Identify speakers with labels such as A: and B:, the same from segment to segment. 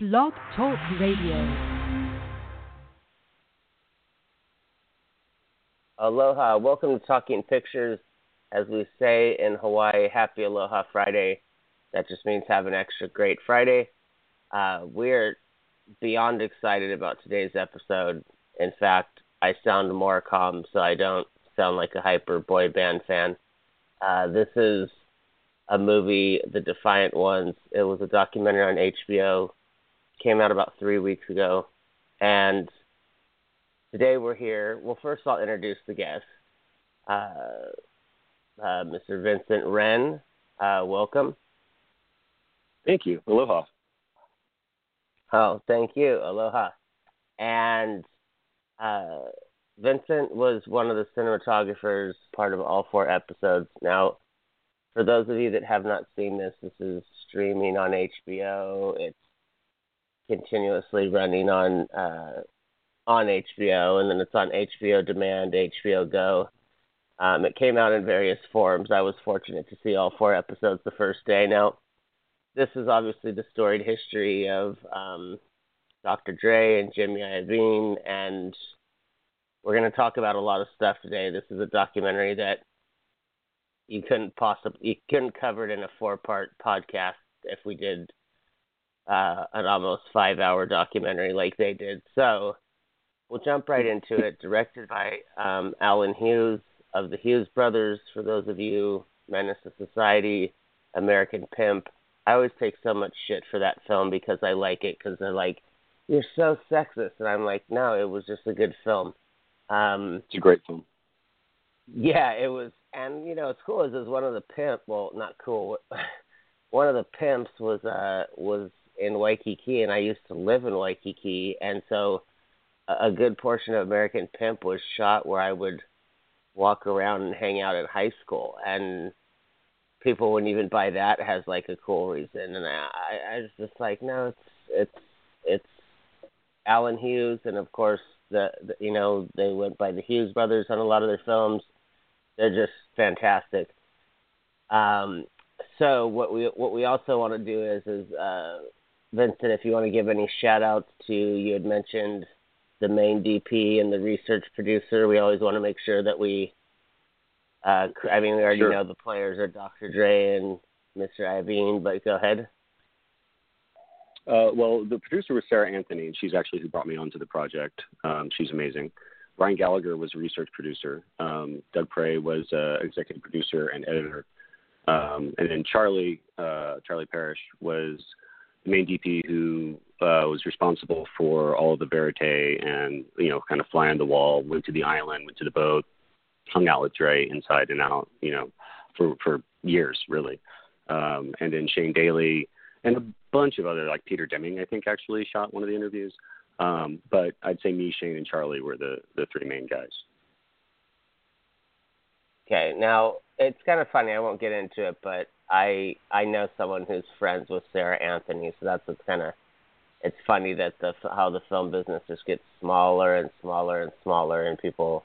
A: Blog Talk Radio.
B: Aloha. Welcome to Talking Pictures. As we say in Hawaii, happy Aloha Friday. That just means have an extra great Friday. Uh, we're beyond excited about today's episode. In fact, I sound more calm so I don't sound like a hyper boy band fan. Uh, this is a movie, The Defiant Ones. It was a documentary on HBO came out about three weeks ago, and today we're here. Well, first I'll introduce the guest, uh, uh, Mr. Vincent Wren. Uh, welcome.
C: Thank you. Aloha.
B: Oh, thank you. Aloha. And uh, Vincent was one of the cinematographers, part of all four episodes. Now, for those of you that have not seen this, this is streaming on HBO. It's continuously running on uh, on HBO, and then it's on HBO Demand, HBO Go. Um, it came out in various forms. I was fortunate to see all four episodes the first day. Now, this is obviously the storied history of um, Dr. Dre and Jimmy Iovine, and we're going to talk about a lot of stuff today. This is a documentary that you couldn't possibly you couldn't cover it in a four part podcast if we did uh, an almost five hour documentary like they did. So we'll jump right into it. Directed by um, Allen Hughes of the Hughes Brothers. For those of you, Menace to Society, American Pimp. I always take so much shit for that film because I like it because they're like, you're so sexist, and I'm like, no, it was just a good film. Um,
C: it's a great film.
B: Yeah, it was, and you know, it's cool. Is is one of the pimp. Well, not cool. one of the pimps was uh was in Waikiki, and I used to live in Waikiki, and so a good portion of American Pimp was shot where I would walk around and hang out at high school, and people wouldn't even buy that as like a cool reason, and I, I was just like, no, it's it's it's Allen Hughes, and of course the, the you know they went by the Hughes brothers on a lot of their films. They're just fantastic. Um, so what we what we also want to do is is uh, Vincent, if you want to give any shout outs to, you had mentioned the main DP and the research producer. We always want to make sure that we, uh, I mean, we already
C: sure.
B: know the players are Dr. Dre and Mr. Iovine, but go ahead.
C: Uh, well, the producer was Sarah Anthony, and she's actually who brought me onto the project. Um, she's amazing. Ryan Gallagher was a research producer. Um, Doug Pray was uh, executive producer and editor. Um, and then Charlie, uh, Charlie Parrish was main DP who uh, was responsible for all of the verite and you know kind of fly on the wall. Went to the island, went to the boat, hung out with Dre inside and out. You know, for for years really. Um, and then Shane Daly and a bunch of other like Peter Deming, I think actually shot one of the interviews. Um, but I'd say me, Shane, and Charlie were the the three main guys.
B: Okay, now it's kind of funny. I won't get into it, but I I know someone who's friends with Sarah Anthony, so that's what's kind of it's funny that the how the film business just gets smaller and smaller and smaller, and people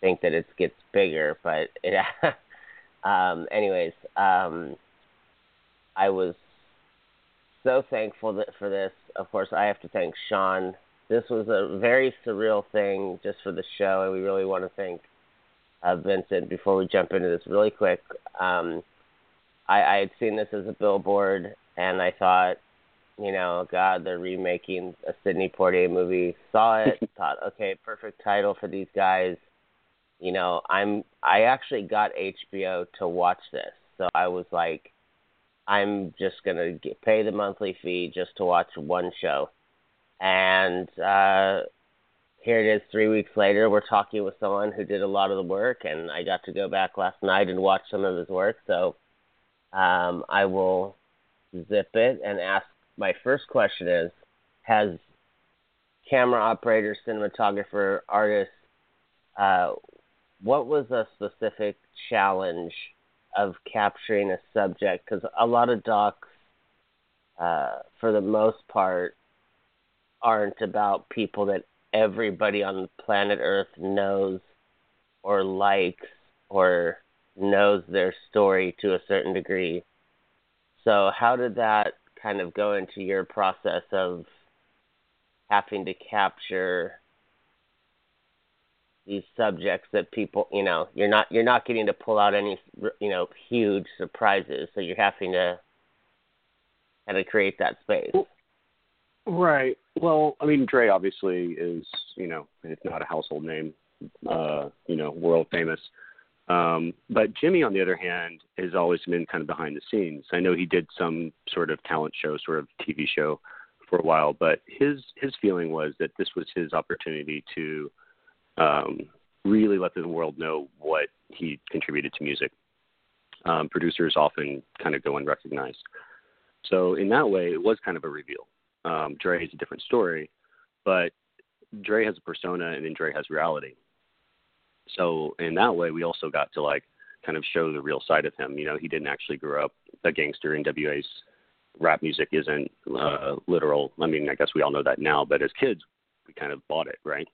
B: think that it gets bigger, but it. um, anyways, um, I was so thankful that for this. Of course, I have to thank Sean. This was a very surreal thing just for the show, and we really want to thank uh, Vincent before we jump into this really quick. Um, I, I had seen this as a billboard, and I thought, you know, God, they're remaking a Sidney Poitier movie. Saw it, thought, okay, perfect title for these guys. You know, I'm I actually got HBO to watch this, so I was like, I'm just gonna get, pay the monthly fee just to watch one show, and uh, here it is. Three weeks later, we're talking with someone who did a lot of the work, and I got to go back last night and watch some of his work. So um, I will zip it and ask my first question is Has camera operator, cinematographer, artist, uh, what was a specific challenge of capturing a subject? Because a lot of docs, uh, for the most part, aren't about people that everybody on planet Earth knows or likes or knows their story to a certain degree. So, how did that kind of go into your process of having to capture these subjects that people you know you're not you're not getting to pull out any you know huge surprises so you're having to kind of create that space?
C: Right. Well i mean dre obviously is you know if not a household name uh you know world famous um but jimmy on the other hand has always been kind of behind the scenes i know he did some sort of talent show sort of tv show for a while but his his feeling was that this was his opportunity to um, really let the world know what he contributed to music. Um, producers often kind of go unrecognized. So in that way, it was kind of a reveal. Um, Dre is a different story, but Dre has a persona and then Dre has reality. So in that way, we also got to like kind of show the real side of him. You know, he didn't actually grow up a gangster. NWA's rap music isn't uh, literal. I mean, I guess we all know that now, but as kids, we kind of bought it, right?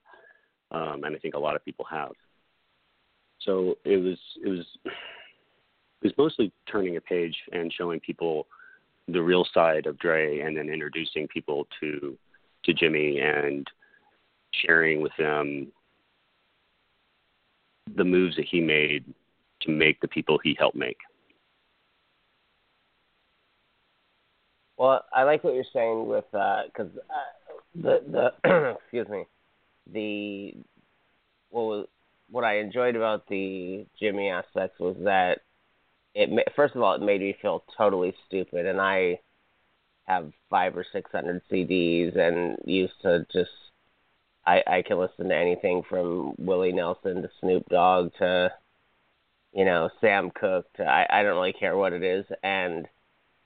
C: um, and I think a lot of people have. So it was it was it was mostly turning a page and showing people the real side of Dre, and then introducing people to to Jimmy and sharing with them the moves that he made to make the people he helped make.
B: Well, I like what you're saying with because uh, uh, the the excuse me the what was what I enjoyed about the Jimmy aspects was that it first of all it made me feel totally stupid, and I have five or six hundred CDs and used to just I I can listen to anything from Willie Nelson to Snoop Dogg to you know Sam Cooke to I I don't really care what it is and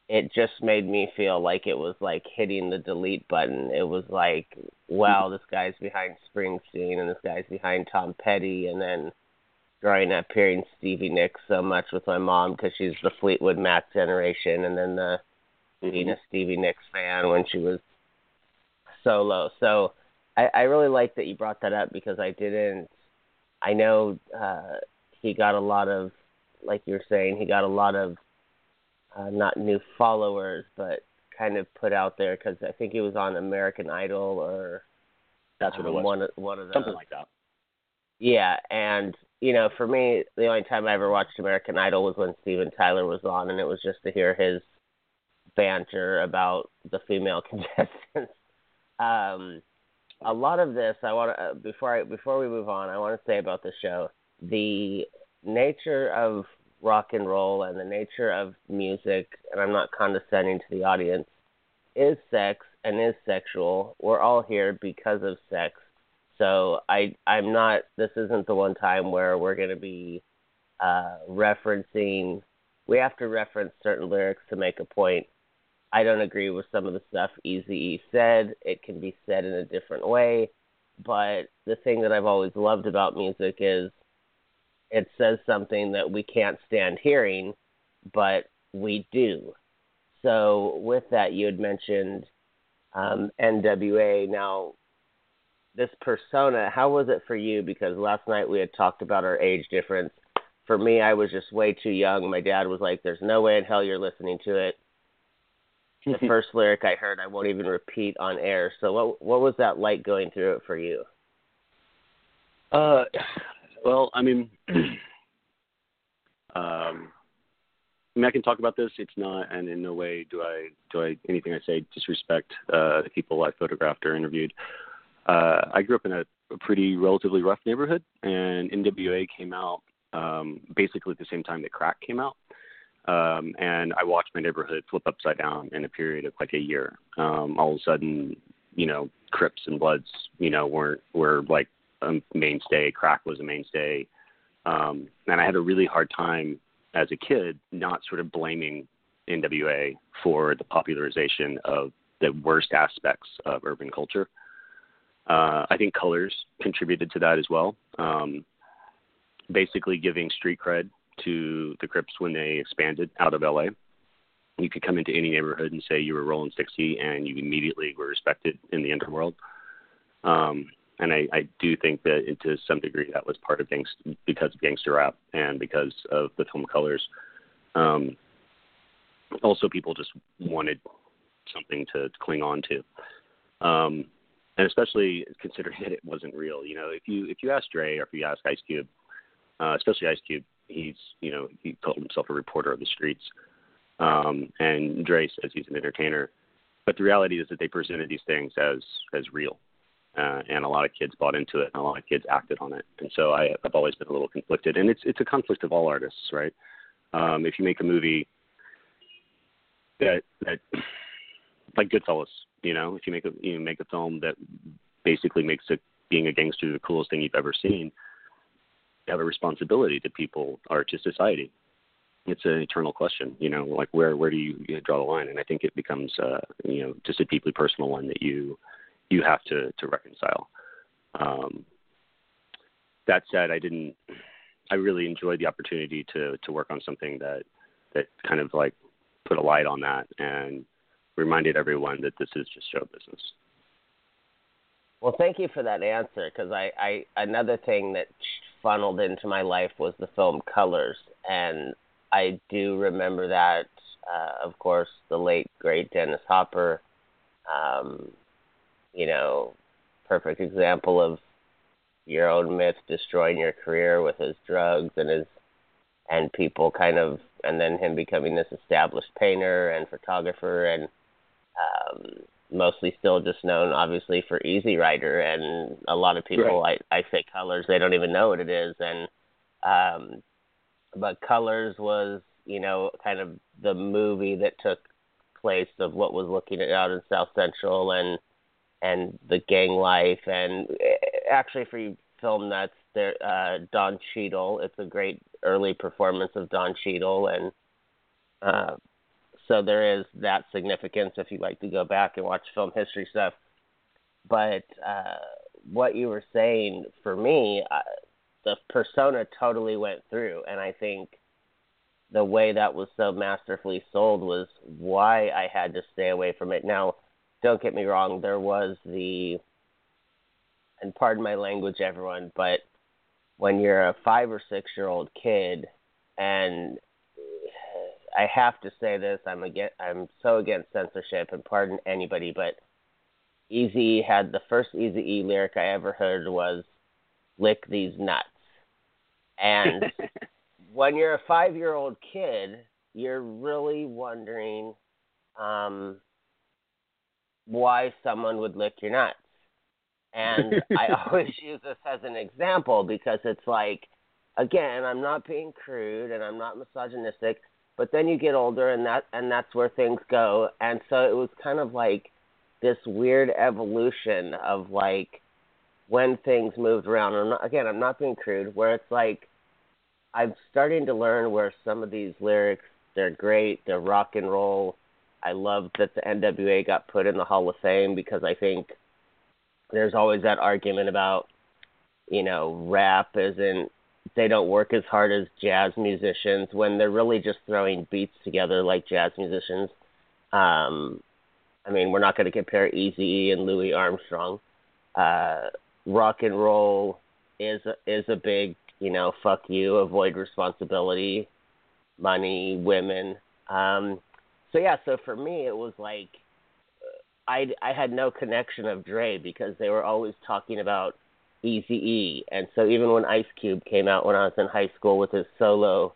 B: it just made me feel like it was like hitting the delete button. It was like, wow, this guy's behind Springsteen and this guy's behind Tom Petty, and then growing up hearing Stevie Nicks so much with my mom because she's the Fleetwood Mac generation, and then the mm-hmm. being a Stevie Nicks fan when she was solo. So I, I really like that you brought that up because I didn't. I know uh, he got a lot of, like you were saying, he got a lot of uh, not new followers, but kind of put out there because I think he was on American Idol or
C: that's what it was.
B: One of, one of
C: the, something like that.
B: Yeah, and you know, for me, the only time I ever watched American Idol was when Steven Tyler was on, and it was just to hear his banter about the female contestants. um, a lot of this, I want to uh, before I before we move on, I want to say about the show the nature of rock and roll and the nature of music, and I'm not condescending to the audience, is sex and is sexual. We're all here because of sex. So I I'm not this isn't the one time where we're going to be uh referencing we have to reference certain lyrics to make a point. I don't agree with some of the stuff Eazy-E said. It can be said in a different way, but the thing that I've always loved about music is it says something that we can't stand hearing, but we do. So with that, you had mentioned um, NWA. Now, this persona, how was it for you? Because last night we had talked about our age difference. For me, I was just way too young. My dad was like, "There's no way in hell you're listening to it." The first lyric I heard, I won't even repeat on air. So, what what was that like going through it for you?
C: Uh, well, I mean, um, I mean, I can talk about this. It's not, and in no way do I do I anything I say disrespect uh, the people I photographed or interviewed. Uh, I grew up in a, a pretty relatively rough neighborhood, and NWA came out um, basically at the same time that crack came out. Um, and I watched my neighborhood flip upside down in a period of like a year. Um, all of a sudden, you know, Crips and Bloods, you know, weren't were like a mainstay. Crack was a mainstay. Um, and I had a really hard time as a kid not sort of blaming NWA for the popularization of the worst aspects of urban culture. Uh, I think colors contributed to that as well. Um, basically, giving street cred to the Crips when they expanded out of LA. You could come into any neighborhood and say you were Rolling 60, and you immediately were respected in the underworld. Um, and I, I do think that to some degree that was part of gangster because of gangster rap and because of the film colors. Um, also, people just wanted something to cling on to. Um, and especially considering that it wasn't real. You know, if you if you ask Dre or if you ask Ice Cube, uh, especially Ice Cube, he's you know he called himself a reporter of the streets, um, and Dre says he's an entertainer. But the reality is that they presented these things as as real, uh, and a lot of kids bought into it, and a lot of kids acted on it. And so I, I've always been a little conflicted, and it's it's a conflict of all artists, right? Um, if you make a movie that that like Goodfellas, you know, if you make a you make a film that basically makes it being a gangster the coolest thing you've ever seen, have a responsibility to people or to society. It's an eternal question, you know, like where where do you, you draw the line? And I think it becomes, uh, you know, just a deeply personal one that you you have to to reconcile. Um, that said, I didn't. I really enjoyed the opportunity to to work on something that that kind of like put a light on that and reminded everyone that this is just show business.
B: Well, thank you for that answer because I, I another thing that funneled into my life was the film Colors, and I do remember that. Uh, of course, the late great Dennis Hopper, um, you know, perfect example of your own myth destroying your career with his drugs and his and people kind of and then him becoming this established painter and photographer and um, mostly still just known obviously for Easy Rider, and a lot of people
C: right.
B: I I say Colors, they don't even know what it is, and um, but Colors was you know kind of the movie that took place of what was looking at out in South Central and and the gang life, and eh, actually for you film that's there uh Don Cheadle, it's a great early performance of Don Cheadle and uh so there is that significance if you like to go back and watch film history stuff. But uh, what you were saying for me, uh, the persona totally went through, and I think the way that was so masterfully sold was why I had to stay away from it. Now, don't get me wrong, there was the, and pardon my language, everyone, but when you're a five or six year old kid and I have to say this. I'm against. I'm so against censorship, and pardon anybody, but Eazy had the first Easy E lyric I ever heard was "lick these nuts," and when you're a five year old kid, you're really wondering um, why someone would lick your nuts. And I always use this as an example because it's like, again, I'm not being crude and I'm not misogynistic, but then you get older and that and that's where things go. And so it was kind of like this weird evolution of like when things moved around. And again i'm not being crude where it's like i'm starting to learn where some of these lyrics they're great they're rock and roll. I love that the nwa got put in the hall of fame because i think there's always that argument about you know rap isn't they don't work as hard as jazz musicians when they're really just throwing beats together like jazz musicians. Um, I mean, we're not going to compare Eazy and Louis Armstrong. Uh, rock and roll is is a big, you know, fuck you, avoid responsibility, money, women. Um, so yeah, so for me, it was like I I had no connection of Dre because they were always talking about Easy E. And so even when Ice Cube came out when I was in high school with his solo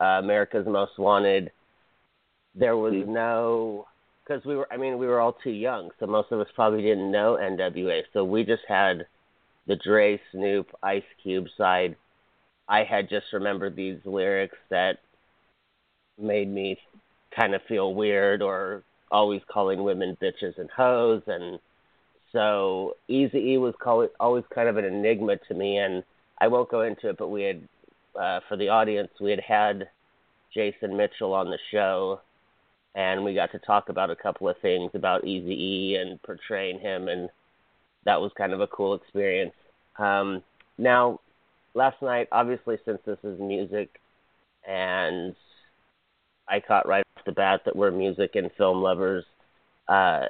B: uh, America's Most Wanted, there was mm-hmm. no because we were I mean we were all too young, so most of us probably didn't know NWA. So we just had the Dre, Snoop, Ice Cube side. I had just remembered these lyrics that made me kind of feel weird or always calling women bitches and hoes and so Easy E was always kind of an enigma to me, and I won't go into it, but we had, uh, for the audience, we had had Jason Mitchell on the show, and we got to talk about a couple of things about Easy E and portraying him, and that was kind of a cool experience. Um, now, last night, obviously, since this is music, and I caught right off the bat that we're music and film lovers. Uh,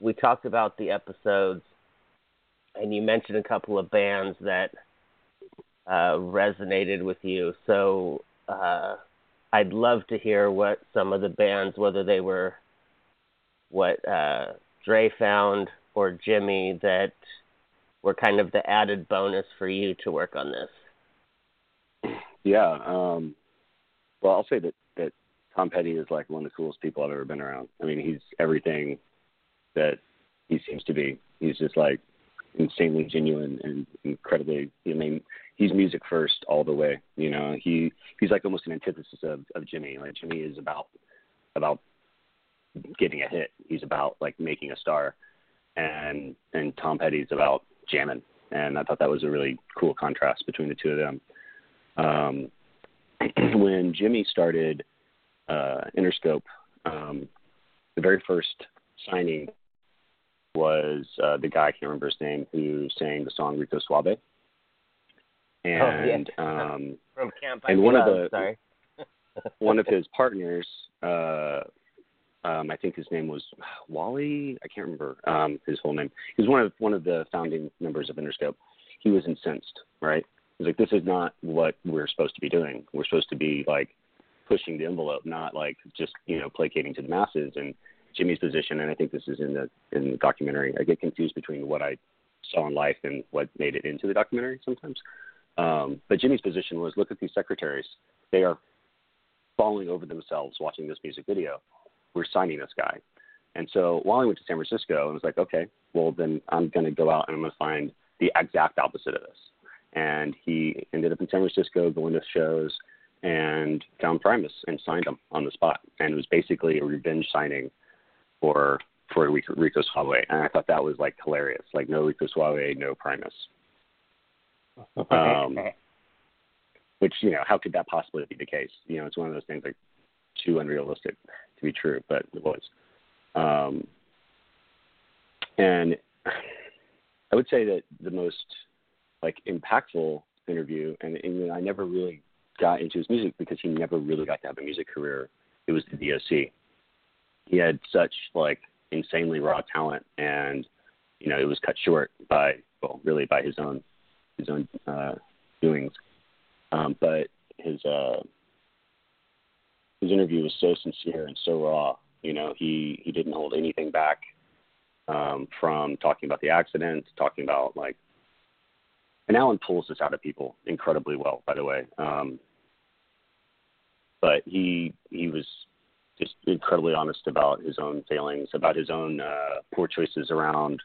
B: we talked about the episodes, and you mentioned a couple of bands that uh, resonated with you. So uh, I'd love to hear what some of the bands, whether they were what uh, Dre found or Jimmy that were kind of the added bonus for you to work on this?
C: Yeah. Um, well, I'll say that that Tom Petty is like one of the coolest people I've ever been around. I mean, he's everything that he seems to be. He's just like insanely genuine and incredibly. I mean, he's music first all the way. You know, he he's like almost an antithesis of of Jimmy. Like Jimmy is about about getting a hit. He's about like making a star, and and Tom Petty's about jamming. And I thought that was a really cool contrast between the two of them. Um, when Jimmy started uh, Interscope, um, the very first signing was uh, the guy I can't remember his name who sang the song Rico Suave. And
B: oh, yeah.
C: um,
B: from Camp
C: and one
B: Love,
C: of the
B: sorry.
C: one of his partners, uh, um, I think his name was Wally. I can't remember um, his whole name. He was one of one of the founding members of Interscope. He was incensed, right? He's like, "This is not what we're supposed to be doing. We're supposed to be like pushing the envelope, not like just you know placating to the masses." And Jimmy's position, and I think this is in the in the documentary. I get confused between what I saw in life and what made it into the documentary sometimes. Um, but Jimmy's position was, look at these secretaries. They are falling over themselves watching this music video. We're signing this guy. And so while Wally went to San Francisco and was like, okay, well then I'm going to go out and I'm going to find the exact opposite of this. And he ended up in San Francisco going to shows and found Primus and signed him on the spot. And it was basically a revenge signing for for Rico, Suave, and I thought that was like hilarious. Like no Rico Suave, no Primus. Um, which you know, how could that possibly be the case? You know, it's one of those things like too unrealistic to be true, but it was. Um, and I would say that the most like impactful interview, and, and I never really got into his music because he never really got to have a music career. It was the DOC he had such like insanely raw talent, and you know it was cut short by well, really by his own his own uh, doings. Um, but his uh, his interview was so sincere and so raw. You know, he he didn't hold anything back um, from talking about the accident, talking about like. And Allen pulls this out of people incredibly well, by the way. Um, but he he was just incredibly honest about his own failings, about his own uh, poor choices around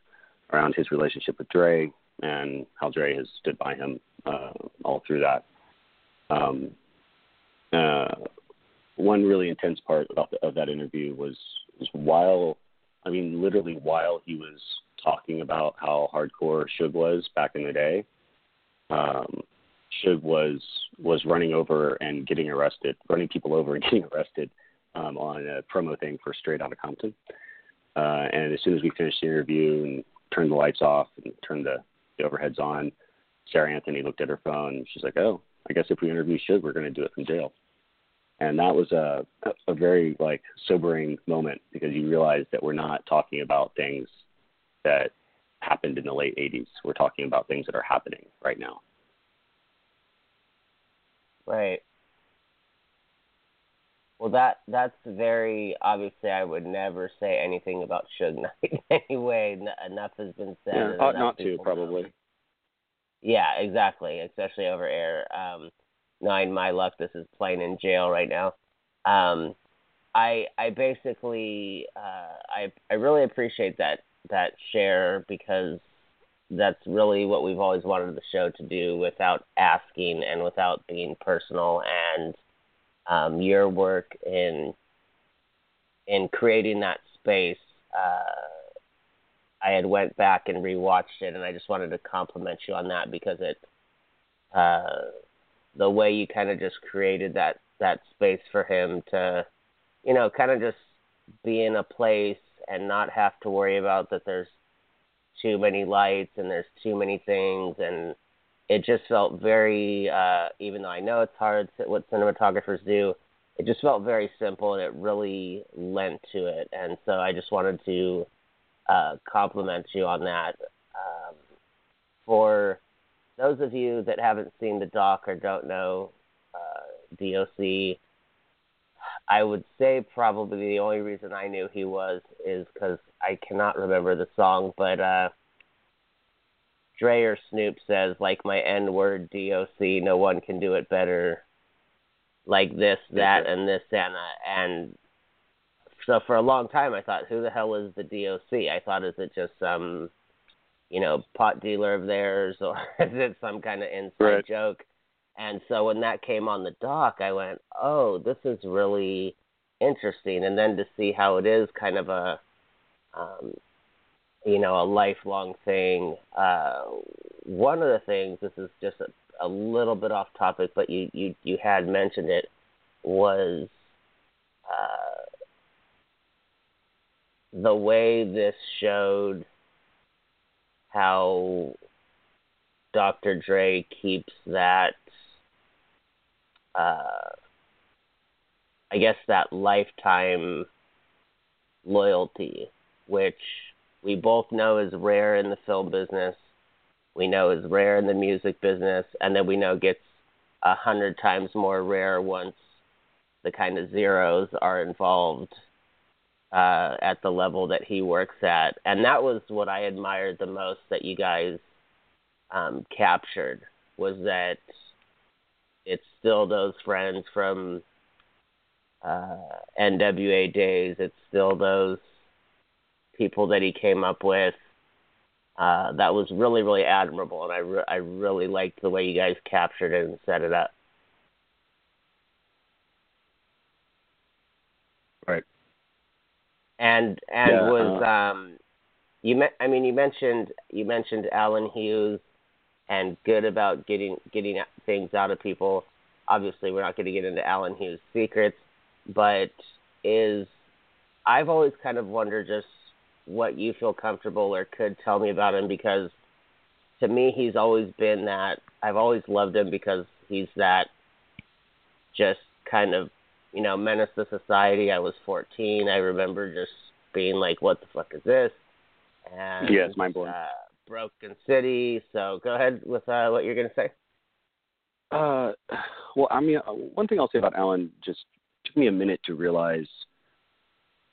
C: around his relationship with Dre, and how Dre has stood by him uh, all through that. Um, uh, one really intense part about the, of that interview was, was while, I mean, literally while he was talking about how hardcore Suge was back in the day, um, Suge was was running over and getting arrested, running people over and getting arrested um, on a promo thing for Straight Outta Compton. Uh, and as soon as we finished the interview and turned the lights off and turned the, the overheads on, Sarah Anthony looked at her phone. And she's like, "Oh, I guess if we interview Suge, we're going to do it from jail." And that was a a very like sobering moment because you realize that we're not talking about things that happened in the late 80s. We're talking about things that are happening right now.
B: Right. Well, that that's very obviously. I would never say anything about Suge Knight anyway. N- enough has been said.
C: Yeah, ought not to probably.
B: Know. Yeah, exactly. Especially over air. Um, nine my luck, this is playing in jail right now. Um, I I basically uh, I I really appreciate that that share because that's really what we've always wanted the show to do without asking and without being personal and um, your work in in creating that space. Uh, I had went back and rewatched it, and I just wanted to compliment you on that because it, uh, the way you kind of just created that that space for him to, you know, kind of just be in a place and not have to worry about that there's too many lights and there's too many things and it just felt very, uh, even though I know it's hard what cinematographers do, it just felt very simple and it really lent to it. And so I just wanted to uh, compliment you on that. Um, for those of you that haven't seen the doc or don't know uh, DOC, I would say probably the only reason I knew he was is because I cannot remember the song, but Dre or Snoop says like my N word DOC, no one can do it better. Like this, that, and this, and and so for a long time I thought, who the hell is the DOC? I thought, is it just some, you know, pot dealer of theirs, or is it some kind of inside
C: right.
B: joke? And so when that came on the dock, I went, oh, this is really interesting. And then to see how it is kind of a, um, you know, a lifelong thing. Uh, one of the things, this is just a, a little bit off topic, but you, you, you had mentioned it, was uh, the way this showed how Dr. Dre keeps that uh, I guess that lifetime loyalty, which we both know is rare in the film business, we know is rare in the music business, and then we know gets a hundred times more rare once the kind of zeros are involved uh, at the level that he works at. And that was what I admired the most that you guys um, captured was that it's still those friends from uh, NWA days. It's still those people that he came up with. Uh, that was really, really admirable, and I, re- I really liked the way you guys captured it and set it up.
C: Right.
B: And and
C: yeah,
B: was
C: uh,
B: um, you me- I mean you mentioned you mentioned Allen Hughes and good about getting getting things out of people. Obviously, we're not going to get into Allen Hughes' secrets, but is I've always kind of wondered just what you feel comfortable or could tell me about him because to me he's always been that I've always loved him because he's that just kind of you know menace to society. I was 14. I remember just being like, "What the fuck is this?" And
C: yeah, it's mind blowing.
B: Uh, Broken City. So go ahead with uh, what you're to say.
C: Uh, well, I mean, uh, one thing I'll say about Allen just took me a minute to realize.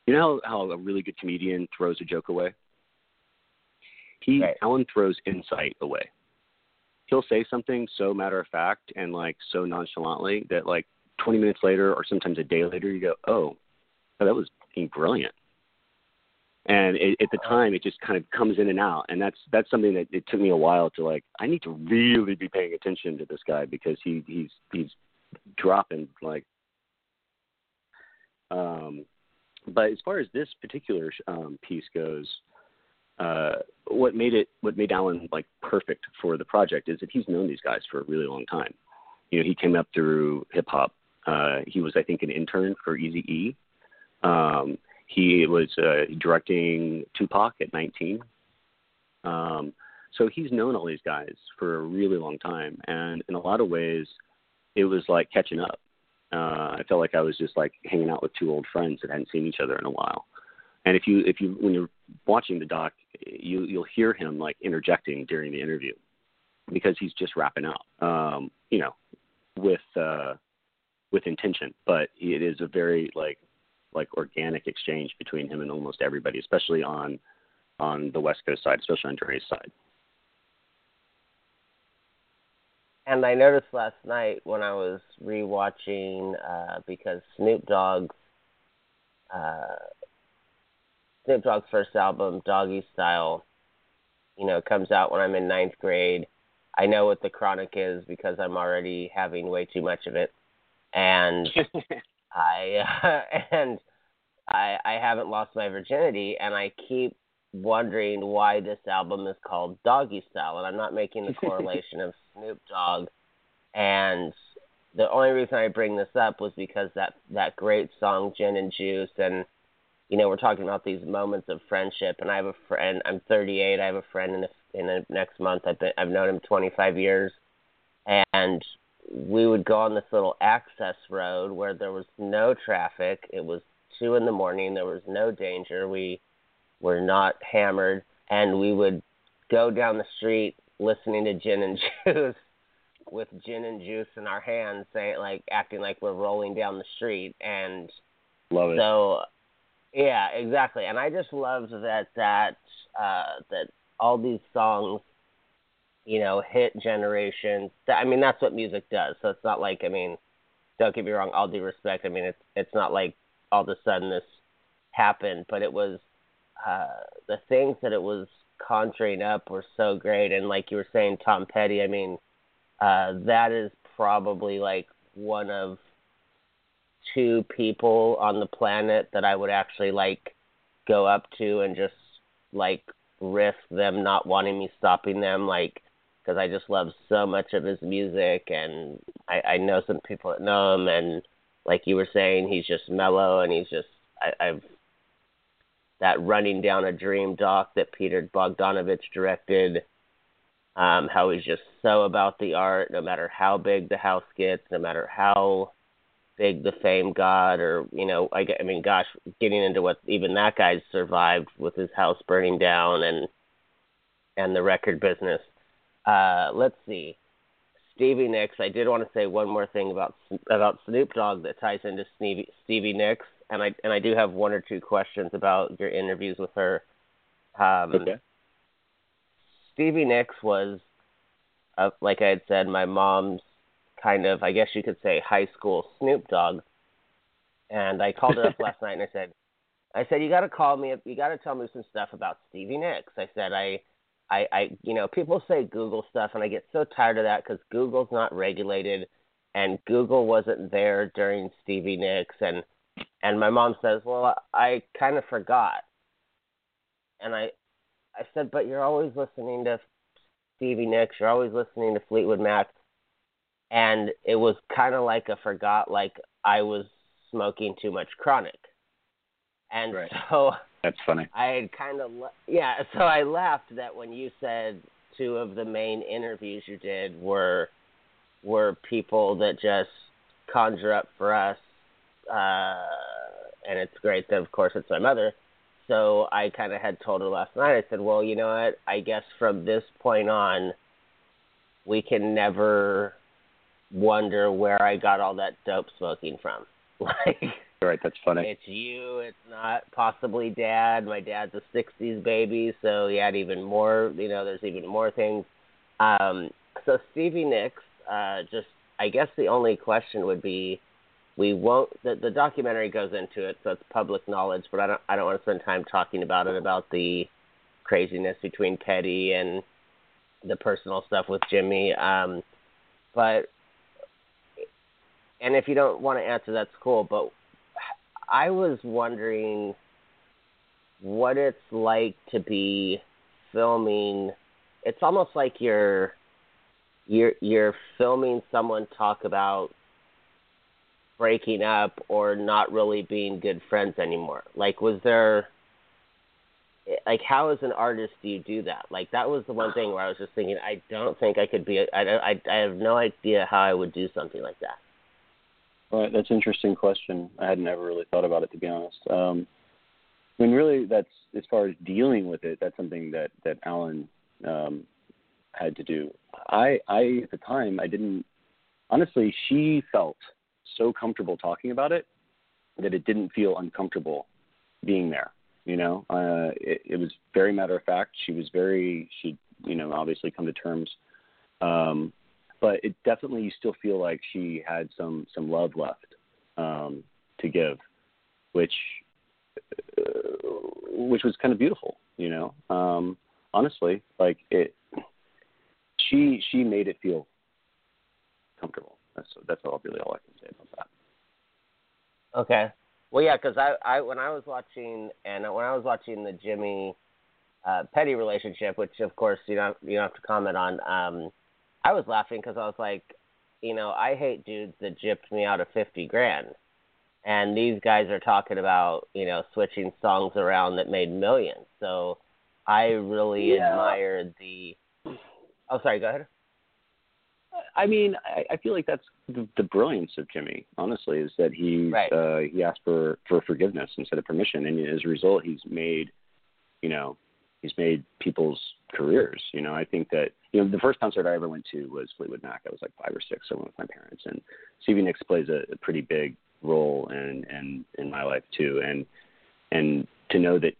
C: You know how, how a really good comedian throws a joke away. He
B: right.
C: Allen throws insight away. He'll say something so matter of fact and like so nonchalantly that like 20 minutes later or sometimes a day later you go, oh, that was brilliant and it, at the time it just kind of comes in and out and that's that's something that it took me a while to like i need to really be paying attention to this guy because he he's he's dropping like um but as far as this particular um piece goes uh what made it what made Allen like perfect for the project is that he's known these guys for a really long time you know he came up through hip hop uh he was i think an intern for easy e um he was uh, directing Tupac at 19. Um, so he's known all these guys for a really long time, and in a lot of ways, it was like catching up. Uh, I felt like I was just like hanging out with two old friends that hadn't seen each other in a while. And if you if you when you're watching the doc, you you'll hear him like interjecting during the interview because he's just wrapping up. Um, you know, with uh, with intention, but it is a very like like organic exchange between him and almost everybody, especially on on the West Coast side, especially on Dre's side.
B: And I noticed last night when I was rewatching uh, because Snoop Dogg's uh, Snoop Dogg's first album, Doggy Style, you know, comes out when I'm in ninth grade. I know what the chronic is because I'm already having way too much of it, and I uh, and I I haven't lost my virginity, and I keep wondering why this album is called Doggy Style, and I'm not making the correlation of Snoop Dogg and the only reason I bring this up was because that that great song Gin and Juice and you know we're talking about these moments of friendship and I have a friend I'm 38 I have a friend in the in the next month I've been I've known him 25 years and we would go on this little access road where there was no traffic. It was two in the morning. There was no danger. We were not hammered, and we would go down the street listening to Gin and Juice with gin and juice in our hands, saying like acting like we're rolling down the street, and
C: Love it.
B: so yeah, exactly. And I just loved that that uh, that all these songs, you know, hit generations. That, I mean, that's what music does. So it's not like I mean, don't get me wrong. All due respect. I mean, it's it's not like all of a sudden this happened, but it was uh, the things that it was conjuring up were so great. And like you were saying, Tom Petty. I mean, uh, that is probably like one of two people on the planet that I would actually like go up to and just like risk them not wanting me stopping them like because I just love so much of his music and I, I know some people that know him and like you were saying he's just mellow and he's just I, I've that running down a dream doc that Peter Bogdanovich directed um how he's just so about the art no matter how big the house gets no matter how big the fame got or you know I, I mean gosh getting into what even that guy's survived with his house burning down and and the record business. Uh let's see. Stevie Nicks I did want to say one more thing about about Snoop Dogg that ties into Stevie Stevie Nicks and I and I do have one or two questions about your interviews with her um
C: okay.
B: Stevie Nicks was, uh, like I had said, my mom's kind of, I guess you could say, high school Snoop Dogg. And I called her up last night and I said, I said you got to call me. Up you got to tell me some stuff about Stevie Nicks. I said I, I, I, you know, people say Google stuff, and I get so tired of that because Google's not regulated, and Google wasn't there during Stevie Nicks, and and my mom says, well, I kind of forgot, and I, I said, but you're always listening to Stevie Nicks. You're always listening to Fleetwood Mac. And it was kind of like a forgot, like I was smoking too much chronic. And
C: Right.
B: so
C: That's funny.
B: I had kind of, yeah, so I laughed that when you said two of the main interviews you did were were people that just conjure up for us uh and it's great that of course it's my mother so I kind of had told her last night. I said, "Well, you know what? I guess from this point on, we can never wonder where I got all that dope smoking from. Like,
C: Right. That's funny.
B: it's you. It's not possibly dad. My dad's a '60s baby, so he had even more. You know, there's even more things. Um, so Stevie Nicks, uh, just I guess the only question would be, we won't. The, the documentary goes into it, so it's public knowledge. But I don't. I don't want to spend time talking about it about the craziness between Petty and the personal stuff with Jimmy. Um, but and if you don't want to answer, that's cool. But I was wondering what it's like to be filming. It's almost like you're you're you're filming someone talk about breaking up or not really being good friends anymore. Like, was there like how as an artist do you do that? Like that was the one thing where I was just thinking I don't think I could be. I I I have no idea how I would do something like that.
C: Right, that's an interesting question. I hadn't ever really thought about it to be honest. Um, I mean, really, that's as far as dealing with it. That's something that that Allen um, had to do. I, I at the time, I didn't. Honestly, she felt so comfortable talking about it that it didn't feel uncomfortable being there. You know, uh, it, it was very matter of fact. She was very. She, you know, obviously come to terms. Um, but it definitely you still feel like she had some some love left um, to give, which uh, which was kind of beautiful, you know. Um, honestly, like it, she she made it feel comfortable. That's that's all really all I can say about that.
B: Okay. Well, yeah, because I, I when I was watching and when I was watching the Jimmy uh, Petty relationship, which of course you don't you don't have to comment on. Um, I was laughing because I was like, you know, I hate dudes that gypped me out of fifty grand, and these guys are talking about you know switching songs around that made millions. So I really
C: Yeah.
B: admired the. Oh, sorry. Go ahead.
C: I mean, I, I feel like that's the, the brilliance of Jimmy. Honestly, is that he
B: Right.
C: uh, he asked for for forgiveness instead of permission, and as a result, he's made, you know, he's made people's careers. You know, I think that you know the first concert I ever went to was Fleetwood Mac. I was like five or six. I went with my parents, and Stevie Nicks plays a, a pretty big role in in in my life too. And and to know that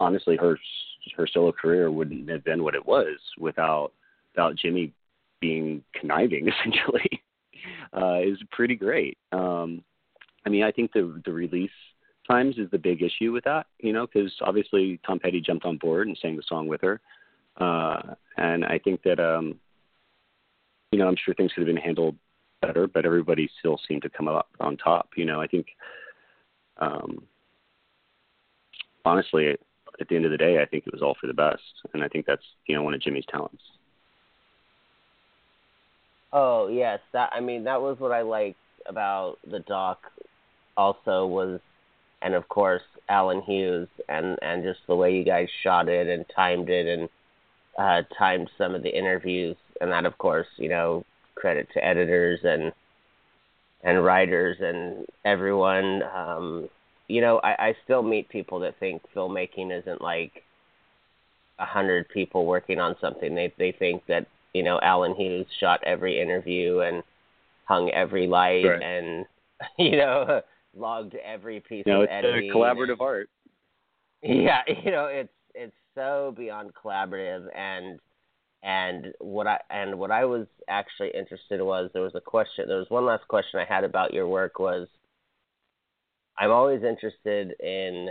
C: honestly her her solo career wouldn't have been what it was without without Jimmy being conniving essentially uh, is pretty great. Um, I mean, I think the the release times is the big issue with that, you know, because obviously Tom Petty jumped on board and sang the song with her, uh, and I think that um, you know I'm sure things could have been handled better, but everybody still seemed to come up on top. You know, I think um, honestly, at the end of the day, I think it was all for the best, and I think that's you know one of Jimmy's talents.
B: Oh yes, that I mean that was what I liked about the doc. Also was, and of course Allen Hughes and and just the way you guys shot it and timed it and uh, timed some of the interviews and that of course you know credit to editors and and writers and everyone. Um, you know, I, I still meet people that think filmmaking isn't like a hundred people working on something. They they think that you know Allen Hughes shot every interview and hung every light
C: right.
B: and you know logged every piece
C: no,
B: of
C: it's
B: editing.
C: a collaborative art.
B: Yeah, you know it's it's so beyond collaborative and and what I and what I was actually interested in was there was a question there was one last question I had about your work was I'm always interested in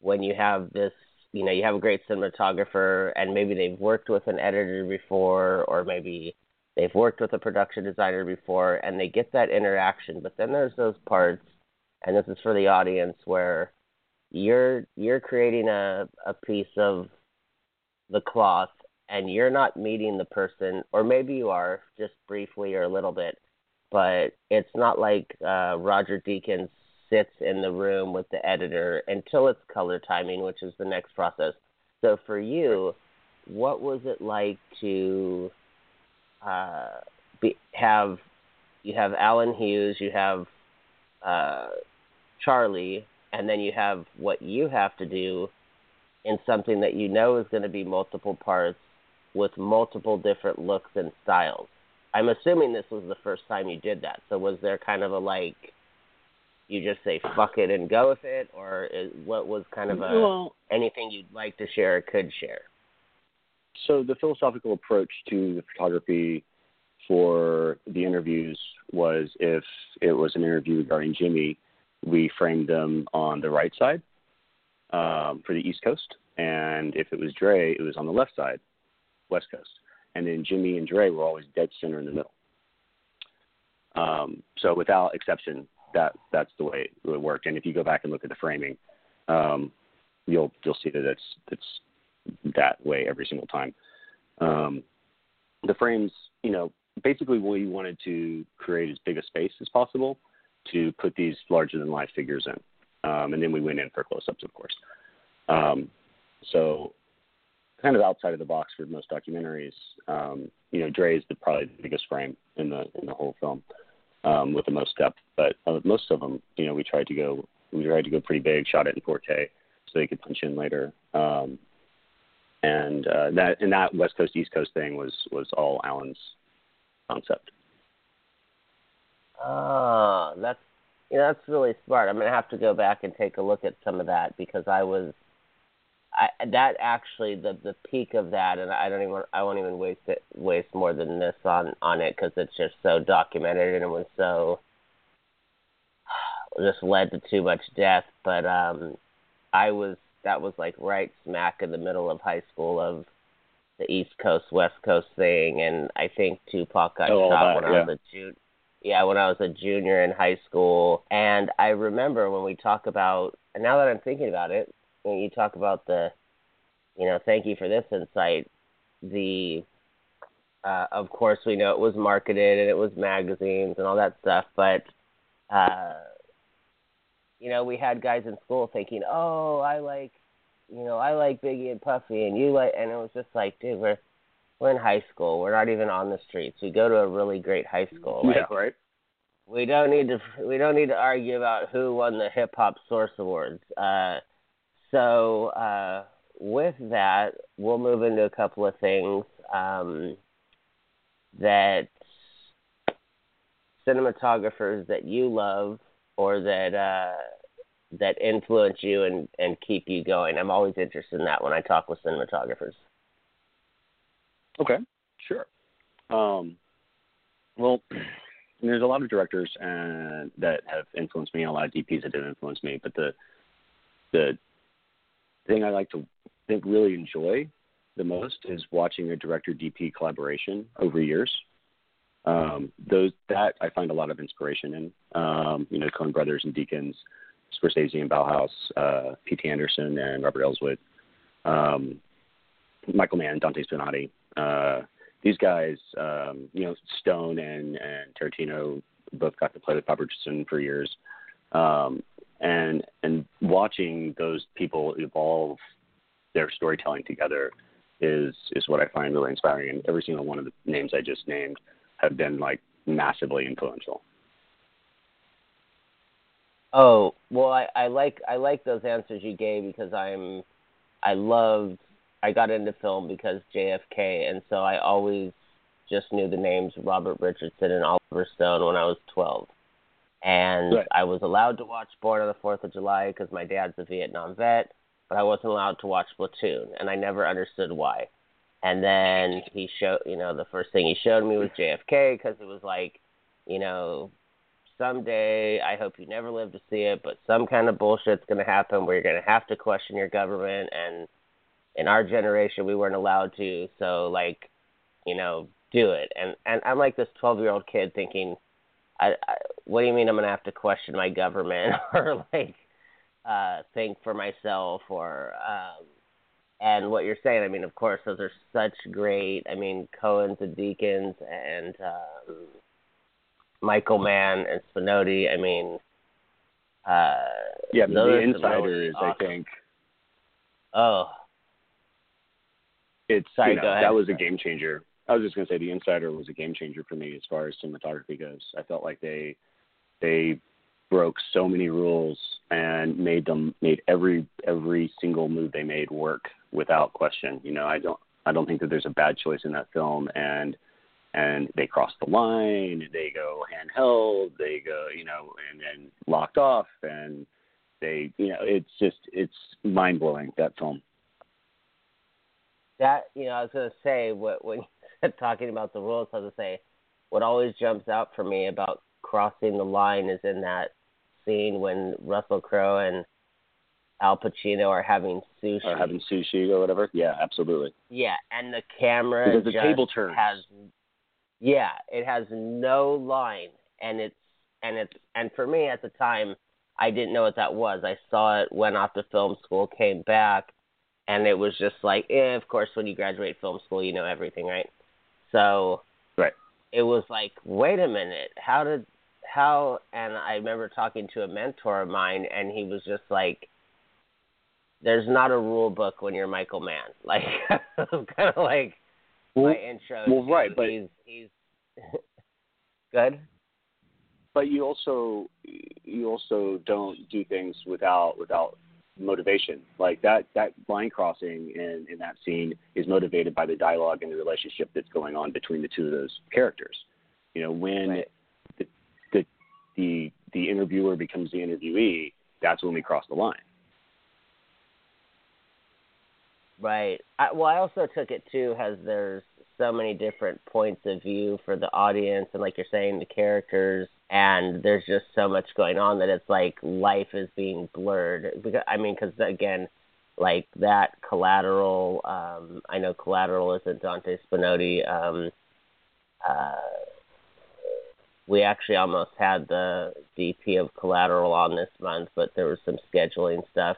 B: when you have this, you know, you have a great cinematographer and maybe they've worked with an editor before or maybe they've worked with a production designer before and they get that interaction, but then there's those parts and this is for the audience where you're you're creating a a piece of the cloth and you're not meeting the person or maybe you are just briefly or a little bit but it's not like uh Roger Deakins sits in the room with the editor until it's color timing, which is the next process. So for you, what was it like to uh, be, have you have Allen Hughes, you have uh, Charlie, and then you have what you have to do in something that you know is going to be multiple parts with multiple different looks and styles. I'm assuming this was the first time you did that. So was there kind of a like you just say fuck it and go with it, or is, what was kind of a
C: well,
B: anything you'd like to share or could share?
C: So the philosophical approach to the photography for the interviews was if it was an interview regarding Jimmy, we framed them on the right side um, for the East Coast, and if it was Dre, it was on the left side, West Coast, and then Jimmy and Dre were always dead center in the middle. Um, so without exception, that that's the way it would work. And if you go back and look at the framing, um, you'll you'll see that it's it's that way every single time. Um, the frames, you know, basically we wanted to create as big a space as possible to put these larger than life figures in, um, and then we went in for close-ups, of course. Um, so, kind of outside of the box for most documentaries, um, you know, Dre is the, probably the biggest frame in the in the whole film um, with the most depth. But uh, most of them, you know, we tried to go we tried to go pretty big, shot it in 4K so they could punch in later. Um, and uh, that and that West Coast East Coast thing was was all Allen's concept.
B: Ah, that's you know, that's really smart. I'm gonna have to go back and take a look at some of that because I was I that actually the the peak of that, and I don't even I won't even waste it waste more than this on on it because it's just so documented and it was so just led to too much death. But um, I was that was like right smack in the middle of high school of the East Coast West Coast thing, and I think Tupac got
C: oh,
B: shot
C: that,
B: when
C: yeah.
B: I was a junior. Yeah, when I was a junior in high school, and I remember when we talk about, and now that I'm thinking about it, when you talk about the, you know, thank you for this insight. The, uh, of course, we know it was marketed and it was magazines and all that stuff, but, uh, you know, we had guys in school thinking, oh, I like, you know, I like Biggie and Puffy, and you like, and it was just like, dude, we're we're in high school. We're not even on the streets. We go to a really great high school. Like,
C: yeah, right.
B: we don't need to we don't need to argue about who won the hip hop source awards. Uh, so uh, with that, we'll move into a couple of things um, that cinematographers that you love or that uh, that influence you and, and keep you going. I'm always interested in that when I talk with cinematographers.
C: Okay, sure. Um, well, there's a lot of directors and that have influenced me, and a lot of DPs that have influenced me. But the the thing I like to think really enjoy the most is watching a director DP collaboration over years. Um, those that I find a lot of inspiration in. Um, you know, Coen Brothers and Deakins, Scorsese and Ballhaus, uh, P.T. Anderson and Robert Elswit, um, Michael Mann, Dante Spinotti. Uh, these guys, um, you know, Stone and and Tarantino both got to play with Bob Richardson for years, um, and and watching those people evolve their storytelling together is is what I find really inspiring. And every single one of the names I just named have been like massively influential.
B: Oh well, I, I like I like those answers you gave because I'm I loved I got into film because JFK, and so I always just knew the names Robert Richardson and Oliver Stone when I was 12. And
C: right.
B: I was allowed to watch Born on the Fourth of July because my dad's a Vietnam vet, but I wasn't allowed to watch Platoon, and I never understood why. And then he showed, you know, the first thing he showed me was JFK because it was like, you know, someday I hope you never live to see it, but some kind of bullshit's going to happen where you're going to have to question your government and in our generation we weren't allowed to so like you know do it and and i'm like this twelve year old kid thinking I, I what do you mean i'm going to have to question my government or like uh think for myself or um and what you're saying i mean of course those are such great i mean coens and Deakins and um michael mann and spinotti i mean uh
C: yeah the insider is
B: awesome.
C: i think
B: oh
C: it's
B: Sorry,
C: you know, that was a game changer. I was just going to say the Insider was a game changer for me as far as cinematography goes. I felt like they they broke so many rules and made them made every every single move they made work without question. You know, I don't I don't think that there's a bad choice in that film and and they cross the line, they go handheld, they go, you know, and then locked off and they you know, it's just it's mind blowing that film
B: that you know, I was gonna say what when talking about the rules, I was gonna say what always jumps out for me about crossing the line is in that scene when Russell Crowe and Al Pacino are having sushi.
C: Or having sushi or whatever. Yeah, absolutely.
B: Yeah, and the camera
C: because the table turns.
B: has yeah, it has no line and it's and it's and for me at the time I didn't know what that was. I saw it, went off to film school, came back, and it was just like, eh, of course, when you graduate film school, you know everything, right? So,
C: right.
B: It was like, wait a minute, how did how? And I remember talking to a mentor of mine, and he was just like, "There's not a rule book when you're Michael Mann." Like, kind of like
C: well,
B: my intro.
C: Well, right, but
B: he's he's good.
C: But you also you also don't do things without without motivation. Like that that line crossing in in that scene is motivated by the dialogue and the relationship that's going on between the two of those characters. You know, when
B: right.
C: the, the the the interviewer becomes the interviewee, that's when we cross the line.
B: Right. I, well, I also took it too as there's so many different points of view for the audience, and like you're saying, the characters and there's just so much going on that it's like life is being blurred. Because I mean, because again, like that collateral. Um, I know collateral isn't Dante Spinotti. Um, uh, we actually almost had the DP of collateral on this month, but there was some scheduling stuff.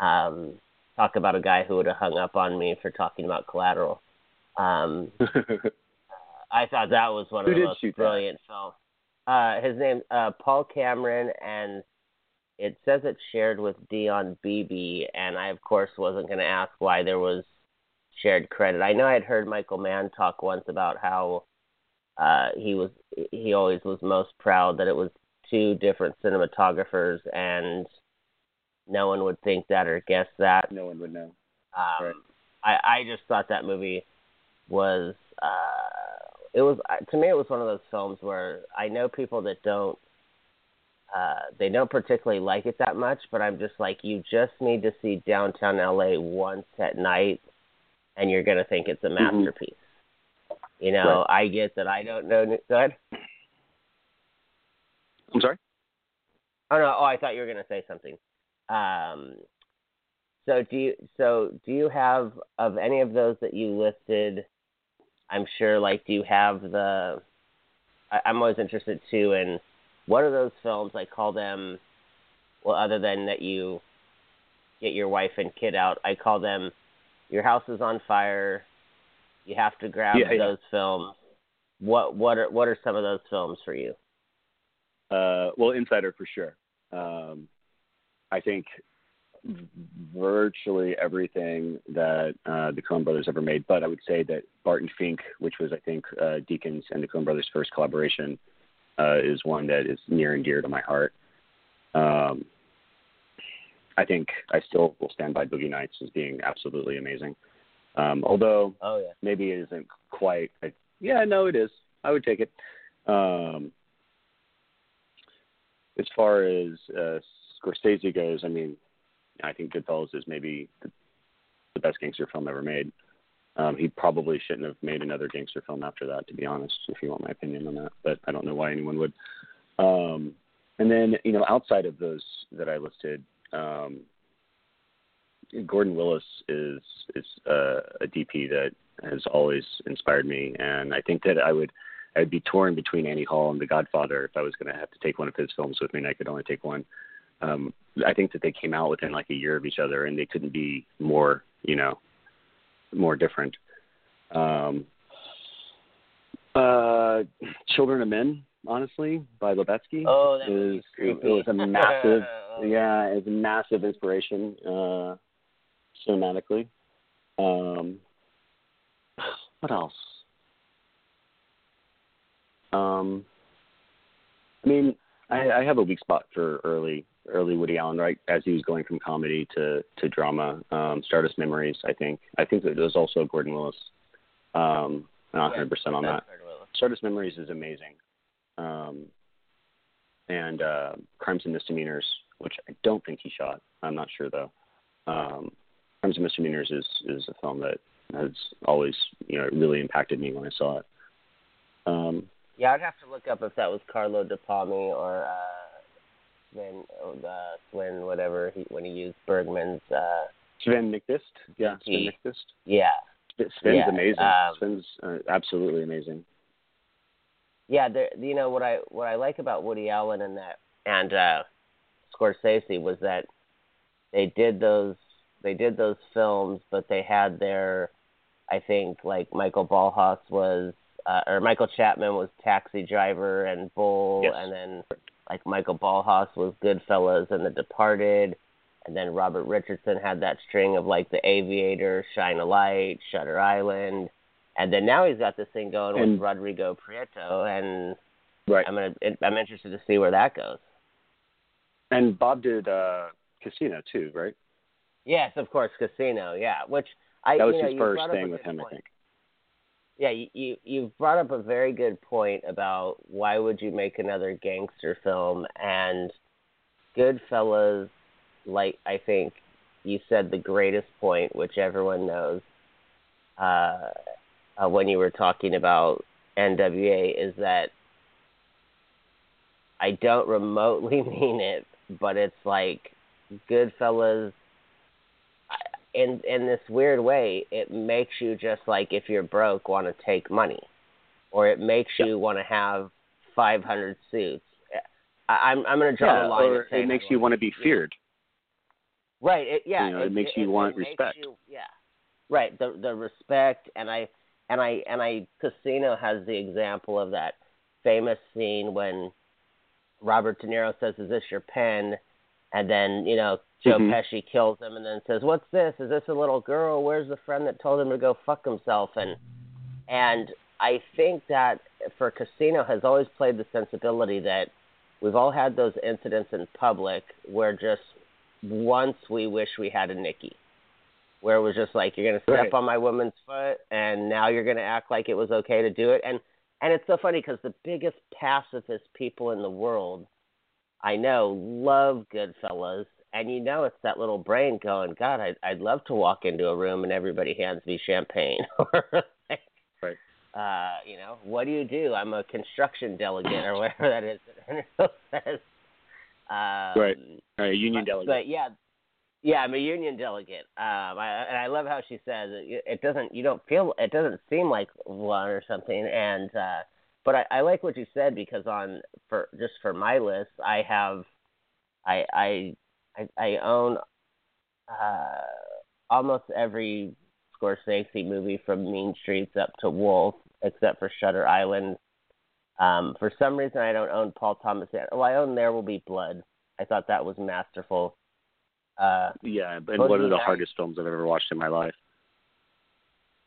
B: Um, talk about a guy who would have hung up on me for talking about collateral. Um, I thought that was one
C: Who
B: of the most brilliant films. Uh, his name uh, Paul Cameron, and it says it's shared with Dion Beebe. And I, of course, wasn't going to ask why there was shared credit. I know I had heard Michael Mann talk once about how uh, he was he always was most proud that it was two different cinematographers, and no one would think that or guess that.
C: No one would know.
B: Um,
C: Right.
B: I I just thought that movie was uh, it was uh, to me it was one of those films where I know people that don't uh, they don't particularly like it that much, but I'm just like you just need to see downtown LA once at night, and you're gonna think it's a
C: Mhm.
B: masterpiece. You know, I get that I don't know. Go ahead.
C: I'm sorry.
B: Oh no! Oh, I thought you were going to say something. Um, so do you? So do you have of any of those that you listed? I'm sure. Like, do you have the? I, I'm always interested too in what are those films? I call them. Well, other than that, you get your wife and kid out. I call them. Your house is on fire. You have to grab
C: Yeah, yeah.
B: those films. What what are what are some of those films for you?
C: Uh, well, Insider for sure. Um, I think virtually everything that uh, the Coen Brothers ever made, but I would say that Barton Fink, which was I think uh, Deakins and the Coen Brothers' first collaboration, uh, is one that is near and dear to my heart. Um, I think I still will stand by Boogie Nights as being absolutely amazing. Um, although
B: Oh yeah.
C: maybe it isn't quite. I, yeah, no, it is. I would take it. Um, as far as uh, Scorsese goes, I mean, I think Goodfellas is maybe the, the best gangster film ever made. Um, he probably shouldn't have made another gangster film after that, to be honest. If you want my opinion on that, but I don't know why anyone would. Um, and then, you know, outside of those that I listed, um, Gordon Willis is is uh, a DP that has always inspired me, and I think that I would I'd be torn between Annie Hall and The Godfather if I was going to have to take one of his films with me, and I could only take one. Um, I think that they came out within like a year of each other, and they couldn't be more, you know, more different. Um, uh, Children of Men, honestly, by Lubezki
B: Oh, that
C: is
B: movie's
C: it, was a massive
B: Oh.
C: yeah it's a massive inspiration uh cinematically um what else um i mean i i have a weak spot for early early woody allen right as he was going from comedy to to drama um stardust memories i think i think that it was also gordon willis um not
B: Yeah,
C: 100% on that
B: that's Gordon Willis.
C: Stardust Memories is amazing. Um, and uh, Crimes and Misdemeanors, which I don't think he shot. I'm not sure though. Um, Crimes and Misdemeanors is is a film that has always you know really impacted me when I saw it. Um,
B: Yeah, I'd have to look up if that was Carlo Di Palma or uh, Sven, the Sven, whatever he when he used Bergman's. Uh,
C: Sven Nykvist, yeah, Sven Nykvist.
B: yeah,
C: Sven's
B: Yeah,
C: amazing.
B: um,
C: Sven's uh, absolutely amazing.
B: yeah. There, you know what I what I like about Woody Allen and that and uh, Scorsese was that they did those they did those films, but they had their I think like Michael Ballhaus was uh, or Michael Chapman was Taxi Driver and Bull,
C: Yes.
B: and then like Michael Ballhaus was Goodfellas and The Departed, and then Robert Richardson had that string of like The Aviator, Shine a Light, Shutter Island, and then now he's got this thing going
C: And-
B: with Rodrigo Prieto, and
C: Right.
B: I'm gonna I'm interested to see where that goes.
C: And Bob did uh, Casino too, right?
B: Yes, of course, Casino. Yeah, which I
C: That was
B: you know,
C: his first
B: brought up a
C: thing with him, I think.
B: Yeah, you, you brought up a very good point about why would you make another gangster film and Goodfellas, like I think you said the greatest point, which everyone knows, uh, uh, when you were talking about NWA, is that I don't remotely mean it, but it's like Goodfellas. In in this weird way, it makes you just like if you're broke, want to take money, or it makes
C: Yeah.
B: you want to have 500 suits. I, I'm I'm gonna draw
C: Yeah,
B: the line.
C: or it makes you
B: want
C: to be feared.
B: Right. It, yeah.
C: You know, it makes you want respect.
B: you- yeah. Right. The the respect and I and I and I Casino has the example of that famous scene when Robert De Niro says, "Is this your pen?" And then you know Joe
C: Mhm.
B: Pesci kills him and then says, "What's this? Is this a little girl? Where's the friend that told him to go fuck himself?" And and I think that for Casino has always played the sensibility that we've all had those incidents in public where just once we wish we had a Nikki. where it was just like you're gonna step
C: Right.
B: on my woman's foot, and now you're gonna act like it was okay to do it, and and it's so funny because the biggest pacifist people in the world, I know, love Goodfellas, and you know it's that little brain going, God, I'd I'd love to walk into a room and everybody hands me champagne, or like,
C: Right.
B: uh, you know, what do you do? I'm a construction delegate or whatever that is. Um,
C: Right. Right, union
B: but,
C: delegate.
B: But yeah, yeah, I'm a union delegate. Um, I, and I love how she says it, it doesn't. You don't feel. It doesn't seem like one or something. And uh, but I, I like what you said because on for just for my list, I have, I I I, I own uh, almost every Scorsese movie from Mean Streets up to Wolf, except for Shutter Island. Um, for some reason, I don't own Paul Thomas. Well, I own There Will Be Blood. I thought that was masterful. Uh,
C: yeah,
B: Boogie
C: one of the hardest films I've ever watched in my life.